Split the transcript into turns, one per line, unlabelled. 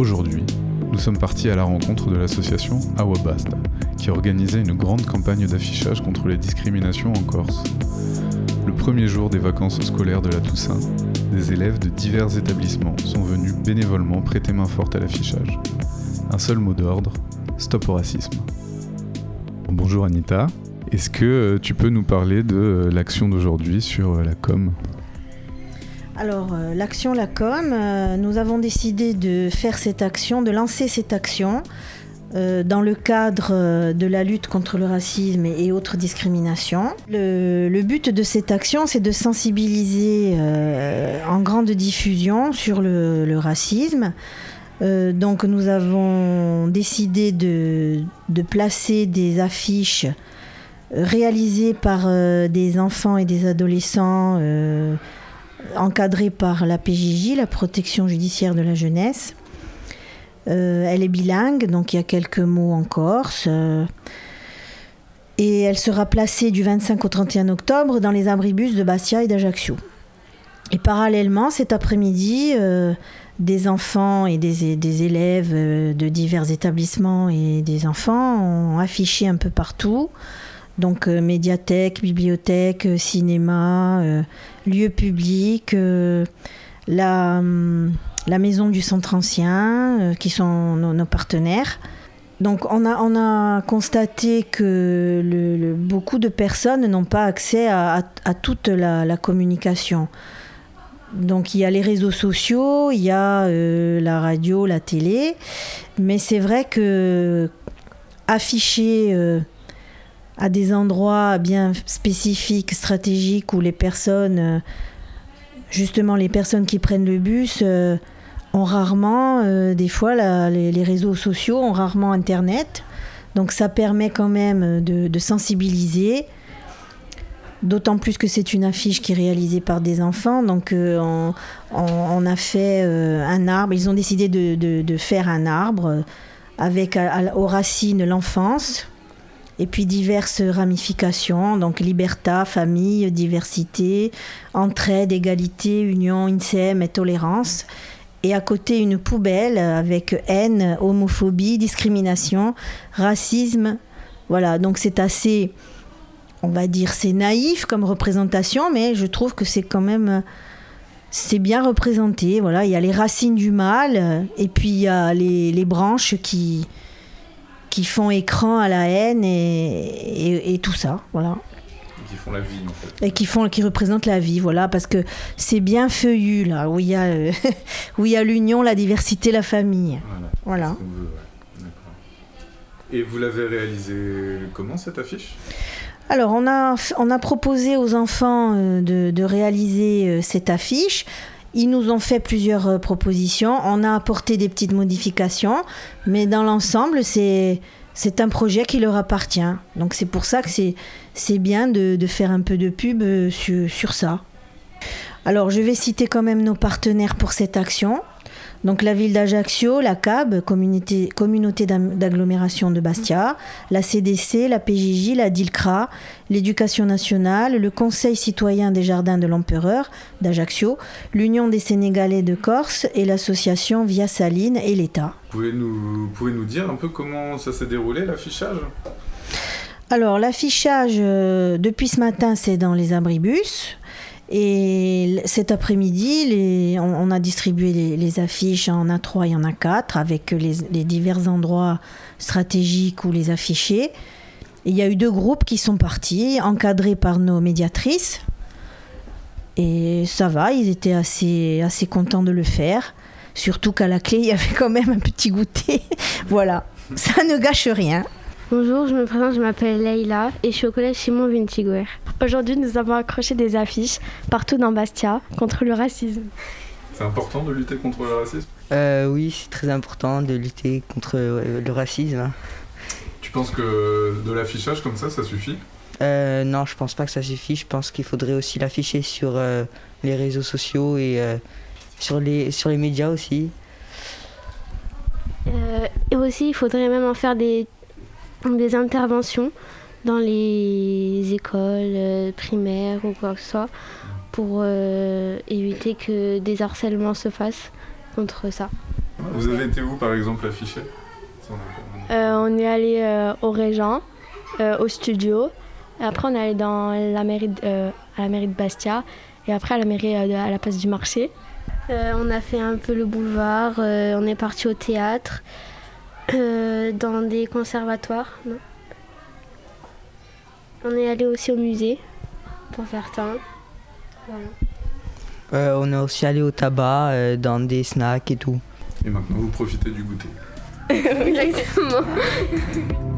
Aujourd'hui, nous sommes partis à la rencontre de l'association Awabasta, qui organisait une grande campagne d'affichage contre les discriminations en Corse. Le premier jour des vacances scolaires de la Toussaint, des élèves de divers établissements sont venus bénévolement prêter main forte à l'affichage. Un seul mot d'ordre, stop au racisme. Bonjour Anita, est-ce que euh, tu peux nous parler de euh, l'action d'aujourd'hui sur euh, la com?
Alors, l'action La Com, nous avons décidé de faire cette action, de lancer cette action dans le cadre de la lutte contre le racisme et autres discriminations. Le, but de cette action, c'est de sensibiliser en grande diffusion sur le, racisme. donc, nous avons décidé de placer des affiches réalisé par euh, des enfants et des adolescents euh, encadrés par la PJJ, la protection judiciaire de la jeunesse. Euh, elle est bilingue, donc il y a quelques mots en corse. et elle sera placée du 25 au 31 octobre dans les abribus de Bastia et d'Ajaccio. Et parallèlement, cet après-midi, des enfants et des, élèves de divers établissements et des enfants ont affiché un peu partout donc euh, médiathèque, bibliothèque, euh, cinéma, euh, lieux publics, la, hum, la, maison du centre ancien, qui sont nos, partenaires. Donc on a, on a constaté que beaucoup de personnes n'ont pas accès à, toute la, communication. Donc il y a les réseaux sociaux, il y a la radio, la télé, mais c'est vrai que afficher à des endroits bien spécifiques, stratégiques, où les personnes, euh, justement les personnes qui prennent le bus, euh, ont rarement, euh, des fois, les, réseaux sociaux ont rarement Internet. Donc ça permet quand même de, sensibiliser. D'autant plus que c'est une affiche qui est réalisée par des enfants. Donc on, a fait un arbre. Ils ont décidé de, faire un arbre avec aux racines l'enfance et puis diverses ramifications, donc liberté, famille, diversité, entraide, égalité, union, INSEM et tolérance. Et à côté, une poubelle avec haine, homophobie, discrimination, racisme. Voilà, donc c'est assez, on va dire, c'est naïf comme représentation, mais je trouve que c'est quand même c'est bien représenté. Voilà, il y a les racines du mal et puis il y a les branches qui, qui font écran à la haine et, et, tout ça, voilà.
Et qui font la vie, en fait.
Et qui, font, qui représentent la vie, voilà, parce que c'est bien feuillu, là, où il y a, euh, où il y a l'union, la diversité, la famille. Voilà.
Et vous l'avez réalisé comment, cette affiche?
Alors, on a, on a proposé aux enfants euh, de, de réaliser euh, cette affiche. Ils nous ont fait plusieurs euh, propositions. On a apporté des petites modifications, mais dans l'ensemble, c'est c'est un projet qui leur appartient. Donc c'est pour ça que c'est bien de, de, faire un peu de pub euh, sur, sur ça. Alors je vais citer quand même nos partenaires pour cette action. Donc la ville d'Ajaccio, la CAB, communauté, communauté d'agglomération de Bastia, la CDC, la PJJ, la DILCRA, l'éducation nationale, le Conseil citoyen des jardins de l'Empereur d'Ajaccio, l'Union des Sénégalais de Corse et l'association Via Saline et l'État.
Vous pouvez nous, pouvez nous dire un peu comment ça s'est déroulé l'affichage?
Alors l'affichage euh, depuis ce matin c'est dans les abribus. Et cet après-midi, on, a distribué les, affiches en A3 et en A4 avec les, divers endroits stratégiques où les afficher. il y a eu deux groupes qui sont partis, encadrés par nos médiatrices. Et ça va, ils étaient assez, assez contents de le faire. Surtout qu'à la clé, il y avait quand même un petit goûter. voilà, ça ne gâche rien.
Bonjour, je me présente, je m'appelle Leïla et je suis au collège Simon Vintigouer. Aujourd'hui, nous avons accroché des affiches partout dans Bastia contre le racisme.
C'est important de lutter contre le racisme?
Euh, Oui, c'est très important de lutter contre euh, le racisme.
Tu penses que de l'affichage comme ça, ça suffit?
Euh, Non, je pense pas que ça suffit. Je pense qu'il faudrait aussi l'afficher sur euh, les réseaux sociaux et sur, les, sur les médias aussi.
et aussi, il faudrait même en faire des des interventions dans les écoles euh, primaires ou quoi que ce soit pour euh, éviter que des harcèlements se fassent contre ça.
Vous avez été où par exemple affiché?
Euh, On est allé euh, au Régent, euh, au studio. Après, on est allé dans la mairie de, à la mairie de Bastia et après à la mairie à la place du marché.
on a fait un peu le boulevard, on est parti au théâtre, dans des conservatoires. Non on est allé aussi au musée pour certains.
Voilà. on est aussi allé au tabac, dans des snacks et tout.
Et maintenant, vous profitez du goûter.
Exactement.